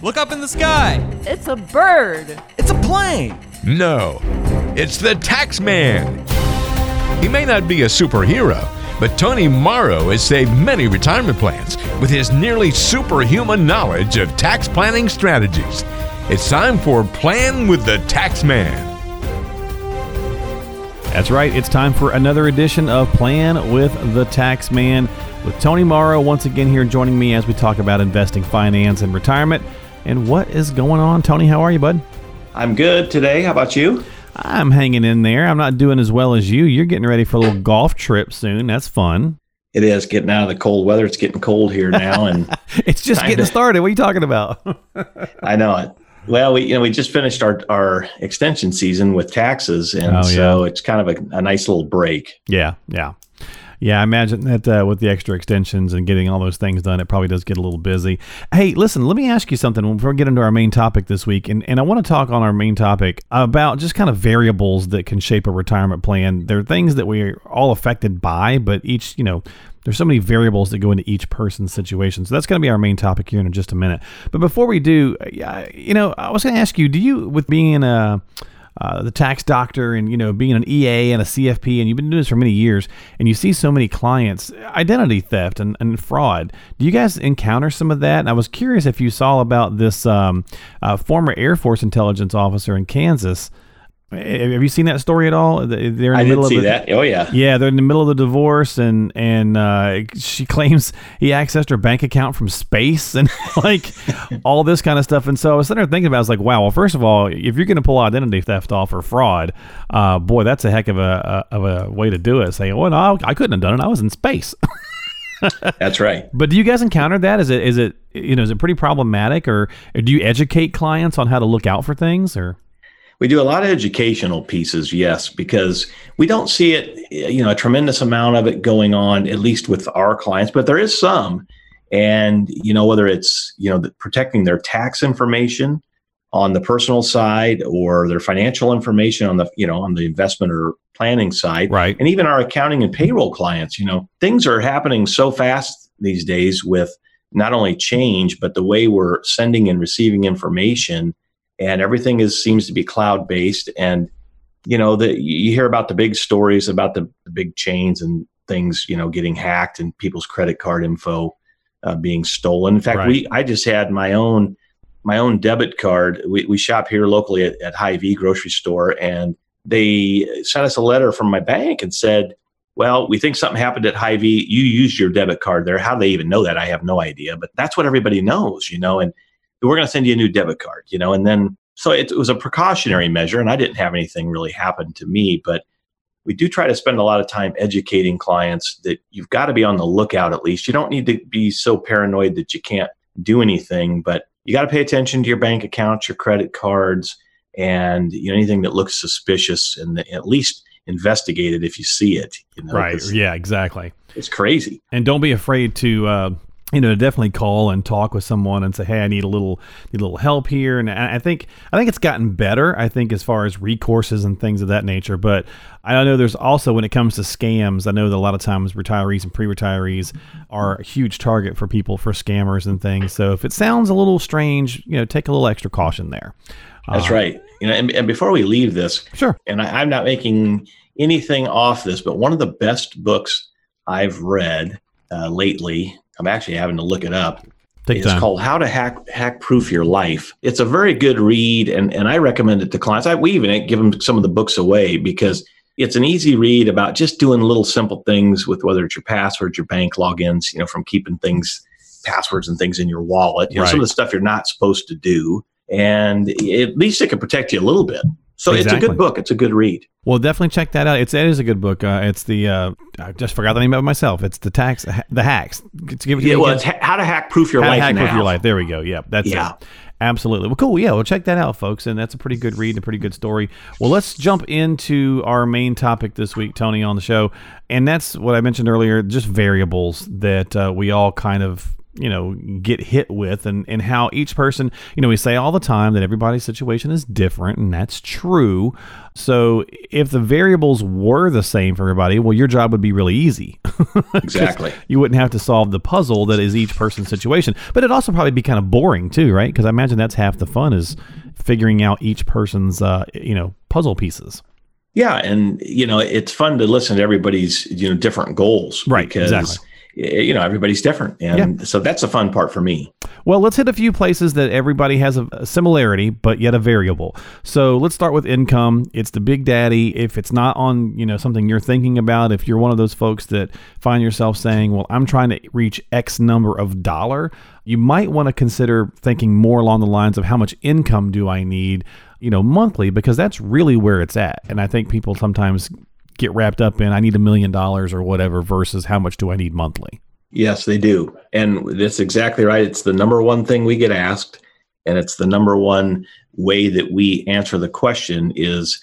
Look up in the sky. It's a bird. It's a plane. No, it's the tax man. He may not be a superhero, but Tony Morrow has saved many retirement plans with his nearly superhuman knowledge of tax planning strategies. It's time for Plan with the Tax Man. That's right. It's time for another edition of Plan with the Tax Man with Tony Morrow once again here joining me as we talk about investing, finance, and retirement. And what is going on, Tony? How are you, bud? I'm good today. How about you? I'm hanging in there. I'm not doing as well as you. You're getting ready for a little golf trip soon. That's fun. It is getting out of the cold weather. It's getting cold here now, and it's just getting started. What are you talking about? I know it. Well, we you know we just finished our our extension season with taxes, and oh, yeah. so it's kind of a, a nice little break. Yeah, yeah. Yeah, I imagine that uh, with the extra extensions and getting all those things done, it probably does get a little busy. Hey, listen, let me ask you something before we get into our main topic this week. And, and I want to talk on our main topic about just kind of variables that can shape a retirement plan. There are things that we're all affected by, but each, you know, there's so many variables that go into each person's situation. So that's going to be our main topic here in just a minute. But before we do, you know, I was going to ask you, do you, with being a, uh, the tax doctor and you know being an EA and a CFP and you've been doing this for many years and you see so many clients identity theft and, and fraud. Do you guys encounter some of that? And I was curious if you saw about this um, uh, former Air Force intelligence officer in Kansas have you seen that story at all? They're in the I middle did see of the, that. Oh yeah. Yeah, they're in the middle of the divorce, and and uh, she claims he accessed her bank account from space, and like all this kind of stuff. And so I was sitting there thinking about, it, I was like, wow. Well, first of all, if you're going to pull identity theft off or fraud, uh, boy, that's a heck of a, a, of a way to do it. Saying, well, no, I couldn't have done it. I was in space. That's right. But do you guys encounter that? Is it is it you know is it pretty problematic, or, or do you educate clients on how to look out for things, or? We do a lot of educational pieces, yes, because we don't see it, you know, a tremendous amount of it going on, at least with our clients, but there is some. And, you know, whether it's, you know, protecting their tax information on the personal side or their financial information on the, you know, on the investment or planning side. Right. And even our accounting and payroll clients, you know, things are happening so fast these days with not only change, but the way we're sending and receiving information and everything is seems to be cloud based and you know that you hear about the big stories about the, the, big chains and things you know getting hacked and people's credit card info uh, being stolen in fact right. we i just had my own my own debit card we, we shop here locally at, at Hy-Vee grocery store and they sent us a letter from my bank and said well, we think something happened at Hy-Vee. You used your debit card there. How do they even know that? I have no idea. But that's what everybody knows, you know. And we're going to send you a new debit card, you know, and then so it, it was a precautionary measure, and I didn't have anything really happen to me, but we do try to spend a lot of time educating clients that you've got to be on the lookout at least. You don't need to be so paranoid that you can't do anything, but you got to pay attention to your bank accounts, your credit cards, and you know, anything that looks suspicious, and at least investigate it if you see it. You know, right? Yeah, exactly. It's crazy. And don't be afraid to uh, you know, definitely call and talk with someone and say, "Hey, I need a little, need a little help here." And I think, I think it's gotten better. I think as far as recourses and things of that nature. But I know there's also when it comes to scams, I know that a lot of times retirees and pre-retirees are a huge target for people for scammers and things. So if it sounds a little strange, you know, take a little extra caution there. That's uh, right. You know, and, and, before we leave this, sure. And I, I'm not making anything off this, but one of the best books I've read uh, lately I'm actually having to look it up. Take it's time. called How to Hack Hack Proof Your Life. It's a very good read, and, and I recommend it to clients. I, we even give them some of the books away because it's an easy read about just doing little simple things with whether it's your passwords, your bank logins, you know, from keeping things, passwords and things in your wallet, you know, some of the stuff you're not supposed to do. And at least it can protect you a little bit. So exactly. it's a good book. It's a good read. Well, definitely check that out. It's it is a good book. Uh, it's the uh, I just forgot the name of it myself. It's the tax the hacks. To give it to yeah, well, it's ha- how to hack proof your how life. How to hack now. proof your life. There we go. Yeah, that's yeah. It. Absolutely. Well, cool. Yeah, well, check that out, folks. And that's a pretty good read and a pretty good story. Well, let's jump into our main topic this week, Tony, on the show. And that's what I mentioned earlier just variables that uh, we all kind of you know get hit with and and how each person you know we say all the time that everybody's situation is different and that's true. So if the variables were the same for everybody well your job would be really easy. Exactly. you wouldn't have to solve the puzzle that is each person's situation. But it'd also probably be kind of boring too right? Because i imagine that's half the fun is figuring out each person's uh, you know puzzle pieces. Yeah and you know it's fun to listen to everybody's you know different goals right because exactly Eh, you know everybody's different. And yeah. so that's the fun part for me. Well let's hit a few places that everybody has a, a, similarity but yet a variable. So let's start with income. It's the big daddy. If it's not on you know something you're thinking about if you're one of those folks that find yourself saying well i'm trying to reach x number of dollar you might want to consider thinking more along the lines of how much income do i need you know monthly because that's really where it's at. And i think people sometimes get wrapped up in I need a million dollars or whatever versus how much do I need monthly. Yes, they do. And that's exactly right. It's the number one thing we get asked and it's the number one way that we answer the question is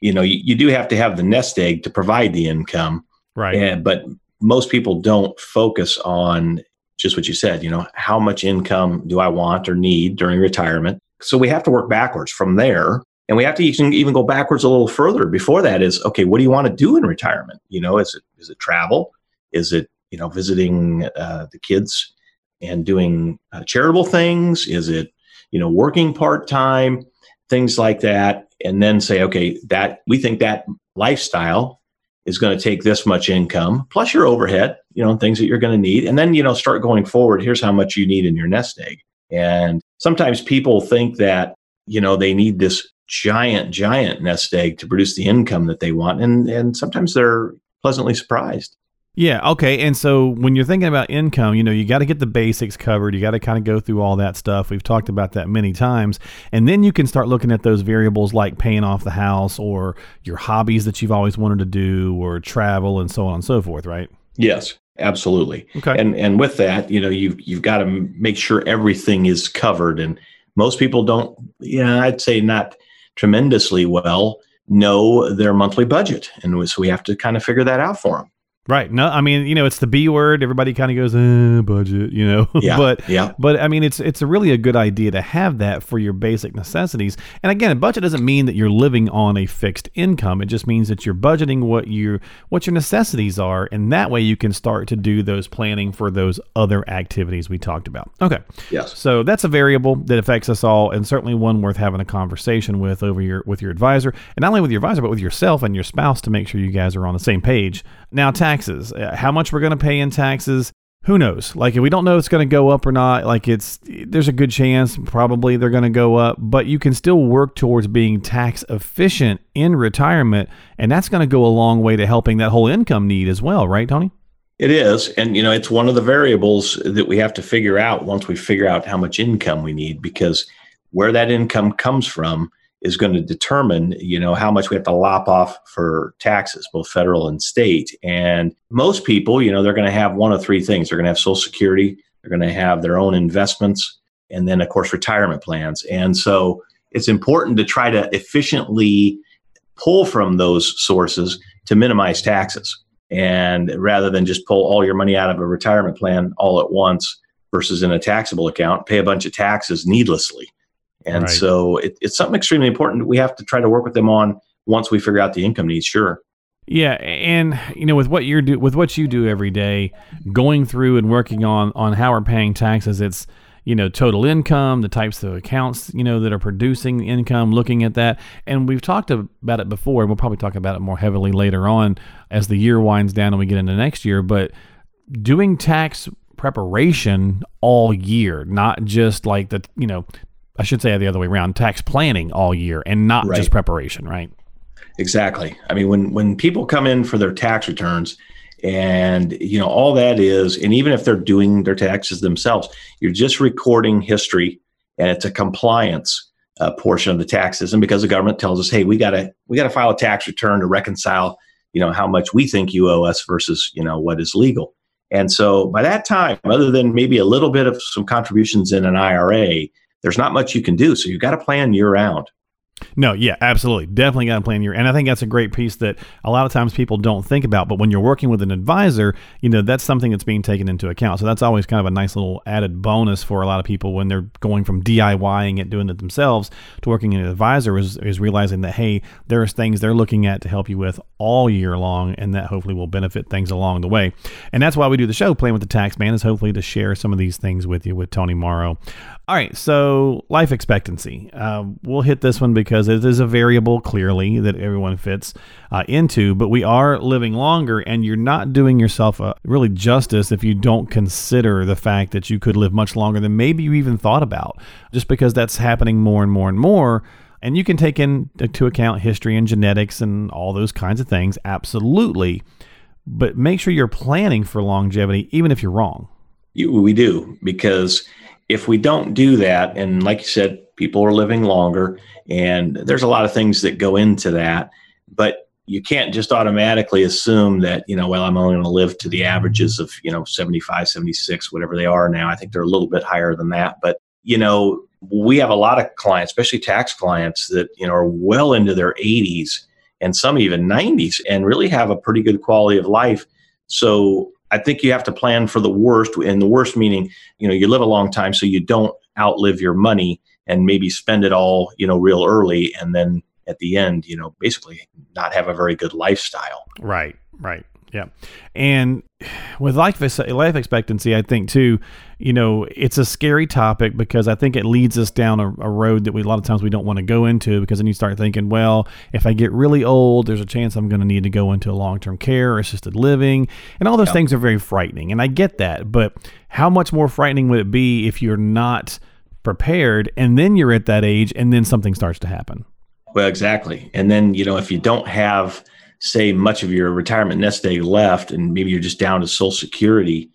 you know you, you do have to have the nest egg to provide the income right and, but most people don't focus on just what you said you know how much income do i want or need during retirement so we have to work backwards from there and we have to even go backwards a little further before that is okay what do you want to do in retirement? You know is it is it travel? Is it you know visiting uh, the kids and doing uh, charitable things? Is it you know working part-time? Things like that. And then say okay that we think that lifestyle is going to take this much income plus your overhead you know things that you're going to need. And then you know start going forward. Here's how much you need in your nest egg. And sometimes people think that you know they need this giant, giant nest egg to produce the income that they want. And, and sometimes they're pleasantly surprised. Yeah. Okay. And so when you're thinking about income, you know, you got to get the basics covered. You got to kind of go through all that stuff. We've talked about that many times. And then you can start looking at those variables like paying off the house or your hobbies that you've always wanted to do or travel and so on and so forth, right? Yes. Absolutely. Okay. And and with that, you know, you've you've got to make sure everything is covered. And most people don't, yeah, I'd say not tremendously well know their monthly budget. And so we have to kind of figure that out for them. Right. No, I mean, you know, it's the B word. Everybody kind of goes, eh, budget, you know. Yeah. but yeah. But I mean, it's it's a really a good idea to have that for your basic necessities. And again, a budget doesn't mean that you're living on a fixed income. It just means that you're budgeting what your what your necessities are, and that way you can start to do those planning for those other activities we talked about. Okay. Yes. So that's a variable that affects us all, and certainly one worth having a conversation with over your with your advisor, and not only with your advisor but with yourself and your spouse to make sure you guys are on the same page. Now, taxes. Uh, how much we're going to pay in taxes? Who knows? Like, if we don't know it's going to go up or not. Like, it's there's a good chance probably they're going to go up, but you can still work towards being tax efficient in retirement, and that's going to go a long way to helping that whole income need as well, right, Tony? It is. And, you know, it's one of the variables that we have to figure out once we figure out how much income we need, because where that income comes from is going to determine, you know, how much we have to lop off for taxes, both federal and state. And most people, you know, they're going to have one of three things. They're going to have Social Security, they're going to have their own investments, and then, of course, retirement plans. And so it's important to try to efficiently pull from those sources to minimize taxes. And rather than just pull all your money out of a retirement plan all at once versus in a taxable account, pay a bunch of taxes needlessly. And right. so it, it's something extremely important. We have to try to work with them on once we figure out the income needs. Sure. Yeah, and you know, with what you're do, with what you do every day, going through and working on on how we're paying taxes, it's you know total income, the types of accounts you know that are producing income, looking at that, and we've talked about it before, and we'll probably talk about it more heavily later on as the year winds down and we get into next year. But doing tax preparation all year, not just like the you know I should say the other way around, tax planning all year and not right. just preparation, right? Exactly. I mean, when when people come in for their tax returns, and you know all that is, and even if they're doing their taxes themselves, you're just recording history, and it's a compliance uh, portion of the taxes. And because the government tells us, hey, we gotta we gotta file a tax return to reconcile, you know, how much we think you owe us versus you know what is legal. And so by that time, other than maybe a little bit of some contributions in an IRA, there's not much you can do. So you've got to plan year round. No, yeah, absolutely. Definitely got to plan your and I think that's a great piece that a lot of times people don't think about, but when you're working with an advisor, you know, that's something that's being taken into account. So that's always kind of a nice little added bonus for a lot of people when they're going from DIYing it, doing it themselves to working in an advisor is, is realizing that hey, there's things they're looking at to help you with all year long and that hopefully will benefit things along the way. And that's why we do the show Plan with the tax man is hopefully to share some of these things with you with Tony Morrow. All right, so life expectancy. Uh, we'll hit this one because it is a variable clearly that everyone fits uh, into, but we are living longer, and you're not doing yourself a really justice if you don't consider the fact that you could live much longer than maybe you even thought about, just because that's happening more and more and more. And you can take into account history and genetics and all those kinds of things, absolutely. But make sure you're planning for longevity, even if you're wrong. We do because if we don't do that, and like you said, people are living longer, and there's a lot of things that go into that, but you can't just automatically assume that, you know, well, I'm only going to live to the averages of, you know, 75, 76, whatever they are now. I think they're a little bit higher than that. But, you know, we have a lot of clients, especially tax clients, that, you know, are well into their 80s and some even 90s and really have a pretty good quality of life. So I think you have to plan for the worst, and the worst meaning, you know, you live a long time so you don't outlive your money and maybe spend it all, you know, real early, and then at the end, you know, basically not have a very good lifestyle. Right, right. Yeah. And with life life expectancy, I think too, you know, it's a scary topic because I think it leads us down a, a, road that we a lot of times we don't want to go into because then you start thinking, well, if I get really old, there's a chance I'm going to need to go into long term care or assisted living, and all those yep. things are very frightening, and I get that, but how much more frightening would it be if you're not prepared and then you're at that age and then something starts to happen? Well, exactly, and then you know if you don't have say much of your retirement nest egg left and maybe you're just down to social security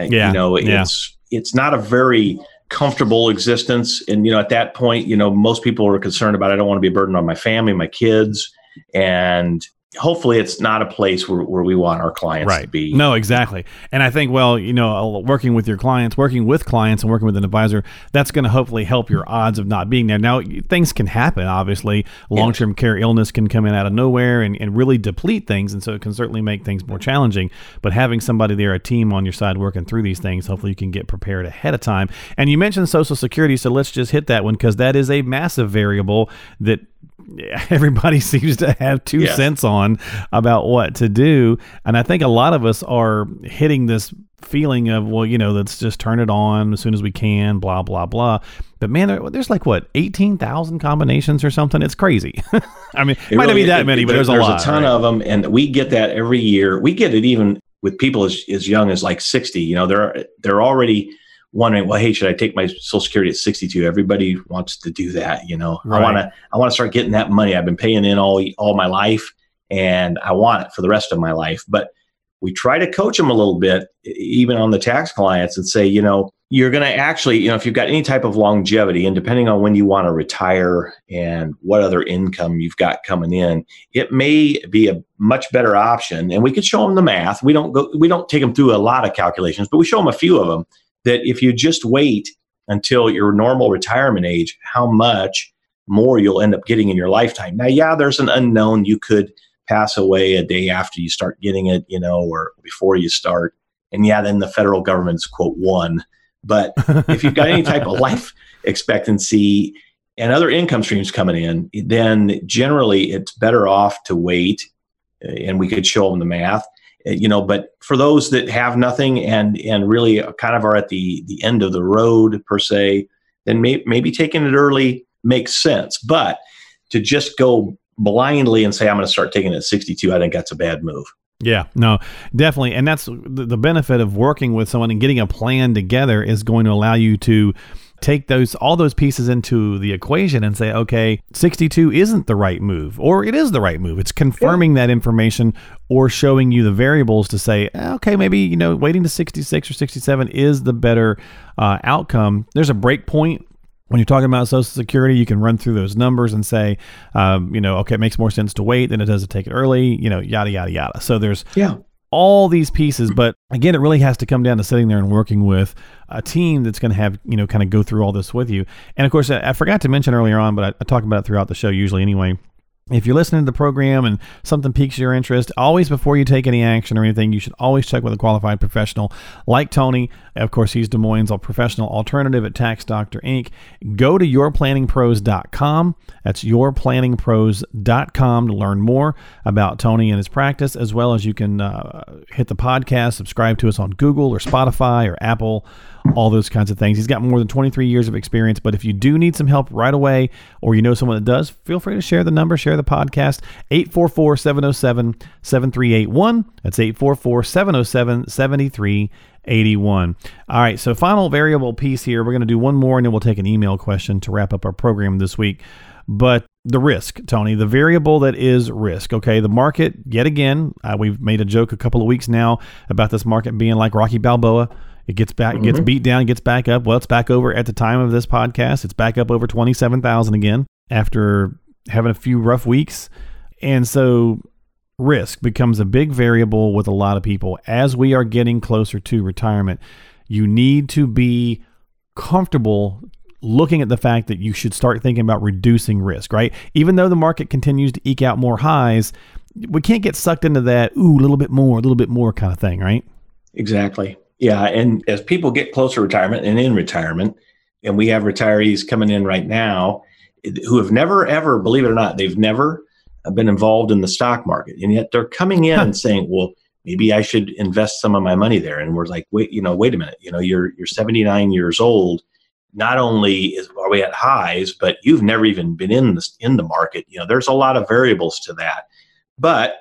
uh, yeah, you know it's yeah. it's not a very comfortable existence and you know at that point you know most people are concerned about i don't want to be a burden on my family my kids and hopefully it's not a place where, where we want our clients right. to be. No, exactly. And I think, well, you know, working with your clients, working with clients and working with an advisor, that's going to hopefully help your odds of not being there. Now, things can happen, obviously. Long term yeah. care illness can come in out of nowhere and, and really deplete things. And so it can certainly make things more mm-hmm. challenging. But having somebody there, a team on your side working through these things, hopefully you can get prepared ahead of time. And you mentioned Social Security. So let's just hit that one because that is a massive variable that everybody seems to have two yes. cents on about what to do. And I think a lot of us are hitting this feeling of, well, you know, let's just turn it on as soon as we can, blah, blah, blah. But man, there's like what, 18,000 combinations or something? It's crazy. I mean, it, might really, not be that many, but there's, there's a lot. There's a ton right? of them. And we get that every year. We get it even with people as, as young as like 60. You know, they're, they're already wondering, well, hey, should I take my Social Security at 62? Everybody wants to do that. You know, right. I want to, I want to start getting that money. I've been paying in all, all my life and I want it for the rest of my life. But we try to coach them a little bit, even on the tax clients and say, you know, you're going to actually, you know, if you've got any type of longevity and depending on when you want to retire and what other income you've got coming in, it may be a much better option. And we could show them the math. We don't go, we don't take them through a lot of calculations, but we show them a few of them that if you just wait until your normal retirement age, how much more you'll end up getting in your lifetime. Now, yeah, there's an unknown. You could pass away a day after you start getting it, you know, or before you start. And yeah, then the federal government's quote one. But if you've got any type of life expectancy and other income streams coming in, then generally it's better off to wait. And we could show them the math uh, you know but for those that have nothing and and really kind of are at the the end of the road per se then may, maybe taking it early makes sense but to just go blindly and say i'm going to start taking it at 62 i think that's a bad move yeah, no, definitely. And that's the benefit of working with someone and getting a plan together is going to allow you to take those all those pieces into the equation and say, okay, 62 isn't the right move, or it is the right move. It's confirming yeah. that information or showing you the variables to say, okay, maybe you know waiting to 66 or 67 is the better uh, outcome. There's a break point when you're talking about Social Security, you can run through those numbers and say, um, you know, okay, it makes more sense to wait than it does to take it early, you know, yada yada yada. So there's yeah all these pieces. But again, it really has to come down to sitting there and working with a team that's going to have, you know, kind of go through all this with you. And of course, I, I forgot to mention earlier on, but I, I talk about it throughout the show usually anyway if you're listening to the program and something piques your interest, always before you take any action or anything, you should always check with a qualified professional like Tony. Of course, he's Des Moines' professional alternative at Tax Doctor Inc. Go to yourplanningpros.com. That's yourplanningpros.com to learn more about Tony and his practice, as well as you can uh, hit the podcast, subscribe to us on Google or Spotify or Apple all those kinds of things. He's got more than 23 years of experience, but if you do need some help right away or you know someone that does, feel free to share the number, share the podcast 844-707-7381. That's 844-707-7381. All right, so final variable piece here. We're going to do one more and then we'll take an email question to wrap up our program this week. But the risk, Tony, the variable that is risk. Okay, the market, yet again, uh, we've made a joke a couple of weeks now about this market being like Rocky Balboa it gets back, mm-hmm. gets beat down, gets back up. Well, it's back over at the time of this podcast. It's back up over 27,000 again after having a few rough weeks. And so risk becomes a big variable with a lot of people. As we are getting closer to retirement, you need to be comfortable looking at the fact that you should start thinking about reducing risk, right? Even though the market continues to eke out more highs, we can't get sucked into that, ooh, a little bit more, a little bit more kind of thing, right? Exactly. Yeah, and as people get closer to retirement and in retirement, and we have retirees coming in right now who have never ever, believe it or not, they've never uh, been involved in the stock market, and yet they're coming in and saying, "Well, maybe I should invest some of my money there." And we're like, "Wait, you know, wait a minute. You know, you're you're 79 years old. Not only is, are we at highs, but you've never even been in the in the market. You know, there's a lot of variables to that. But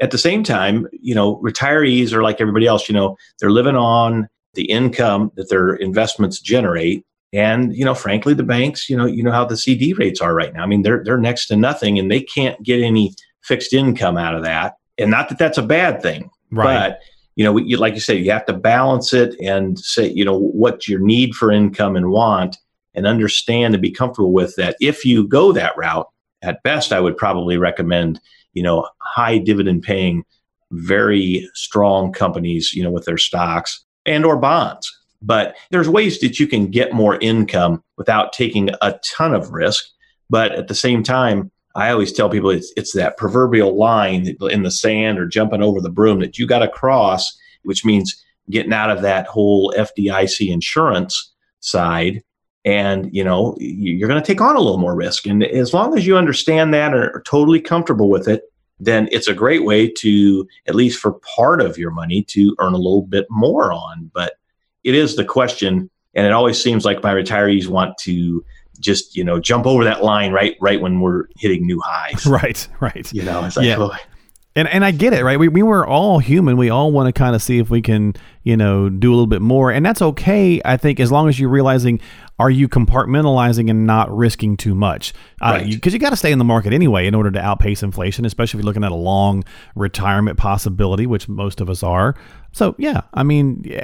at the same time, you know, retirees are like everybody else, you know, they're living on the income that their investments generate. And, you know, frankly, the banks, you know, you know how the CD rates are right now. I mean, they're they're next to nothing and they can't get any fixed income out of that. And not that that's a bad thing. Right. But you know, you, like you say, you have to balance it and say, you know, what your need for income and want, and understand and be comfortable with that. If you go that route, at best, I would probably recommend you know, high dividend paying, very strong companies, you know, with their stocks and or bonds. But there's ways that you can get more income without taking a ton of risk. But at the same time, I always tell people it's, it's that proverbial line in the sand or jumping over the broom that you got to cross, which means getting out of that whole FDIC insurance side and you know you're going to take on a little more risk. And as long as you understand that or are totally comfortable with it then it's a great way to at least for part of your money to earn a little bit more on. But it is the question and it always seems like my retirees want to just you know jump over that line right right when we're hitting new highs. Right right. You know it's like yeah. oh, and and I get it, right? We we were all human. We all want to kind of see if we can, you know, do a little bit more, and that's okay. I think as long as you're realizing, are you compartmentalizing and not risking too much? Because uh, right. you, you got to stay in the market anyway in order to outpace inflation, especially if you're looking at a long retirement possibility, which most of us are. So yeah, I mean,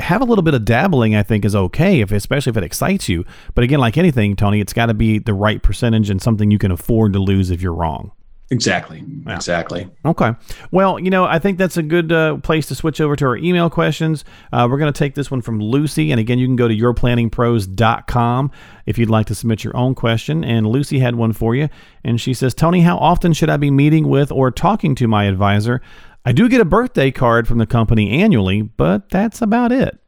have a little bit of dabbling. I think is okay, if especially if it excites you. But again, like anything, Tony, it's got to be the right percentage and something you can afford to lose if you're wrong. Exactly. Yeah. Exactly. Okay. Well, you know, I think that's a good uh, place to switch over to our email questions. Uh, we're going to take this one from Lucy. And again, you can go to yourplanningpros.com if you'd like to submit your own question. And Lucy had one for you. And she says, Tony, how often should I be meeting with or talking to my advisor? I do get a birthday card from the company annually, but that's about it.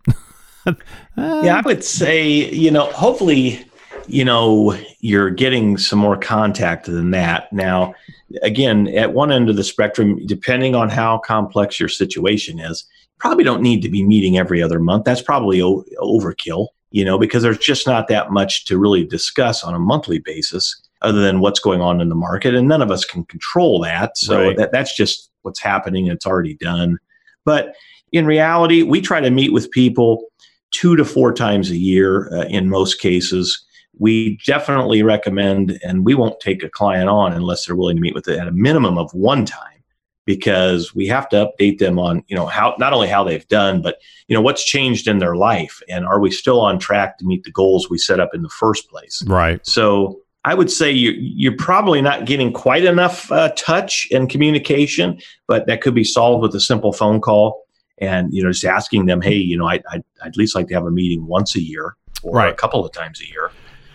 uh, yeah, I would say, you know, hopefully you know, you're getting some more contact than that. Now, again, at one end of the spectrum, depending on how complex your situation is, probably don't need to be meeting every other month. That's probably o- overkill, you know, because there's just not that much to really discuss on a monthly basis other than what's going on in the market. And none of us can control that. So right. that, that's just what's happening. It's already done. But in reality, we try to meet with people two to four times a year uh, in most cases we definitely recommend, and we won't take a client on unless they're willing to meet with it at a minimum of one time because we have to update them on you know how not only how they've done but you know what's changed in their life and are we still on track to meet the goals we set up in the first place right so I would say you, you're probably not getting quite enough uh, touch and communication, but that could be solved with a simple phone call and you know just asking them, hey, you know, I, I'd, I'd at least like to have a meeting once a year or Right. a couple of times a year.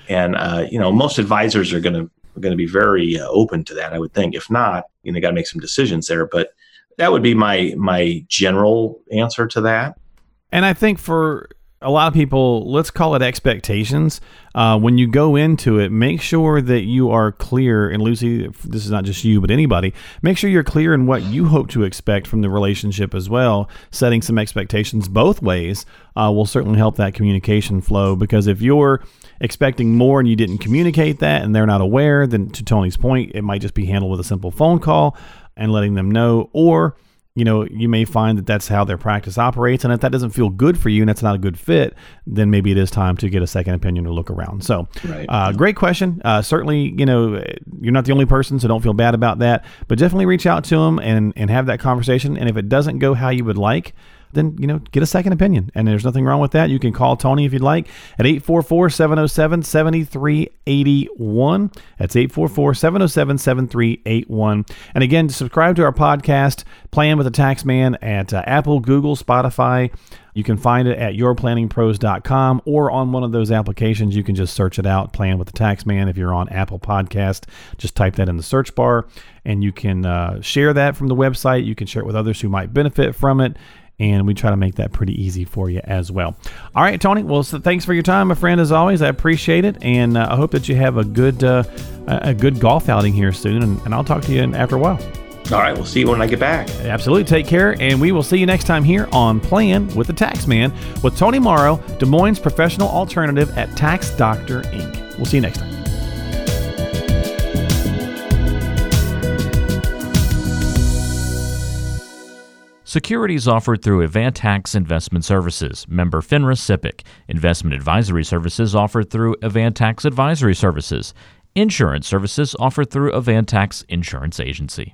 And uh, you know, most advisors are going to going to be very uh, open to that. I would think. If not, you know, got to make some decisions there. But that would be my my general answer to that. And I think for a lot of people, let's call it expectations. Uh, when you go into it, make sure that you are clear. And Lucy, this is not just you, but anybody. Make sure you're clear in what you hope to expect from the relationship as well. Setting some expectations both ways uh, will certainly help that communication flow. Because if you're expecting more and you didn't communicate that, and they're not aware, then to Tony's point, it might just be handled with a simple phone call and letting them know, or you know, you may find that that's how their practice operates. And if that doesn't feel good for you and that's not a good fit, then maybe it is time to get a second opinion or look around. So, Right. uh, great question. Uh, certainly, you know, you're not the only person, so don't feel bad about that. But definitely reach out to them and, and have that conversation. And if it doesn't go how you would like, then you know get a second opinion. And there's nothing wrong with that. You can call tony if you'd like at 844-707-7381 that's 844-707-7381 and again subscribe to our podcast plan with the tax man at uh, apple google spotify. You can find it at yourplanningpros.com or on one of those applications. You can just search it out plan with the tax man if you're on apple podcast. Just type that in the search bar and you can uh, share that from the website. You can share it with others who might benefit from it and we try to make that pretty easy for you as well. All right, Tony. Well, so thanks for your time, my friend. As always, I appreciate it, and uh, I hope that you have a good uh, a good golf outing here soon. And, and I'll talk to you in, after a while. All right, we'll see you when I get back. Absolutely. Take care, and we will see you next time here on Plan with the Tax Man with Tony Morrow, Des Moines professional alternative at Tax Doctor Inc. We'll see you next time. Securities offered through Avantax Investment Services, member FINRA SIPC. Investment advisory services offered through Avantax Advisory Services. Insurance services offered through Avantax Insurance Agency.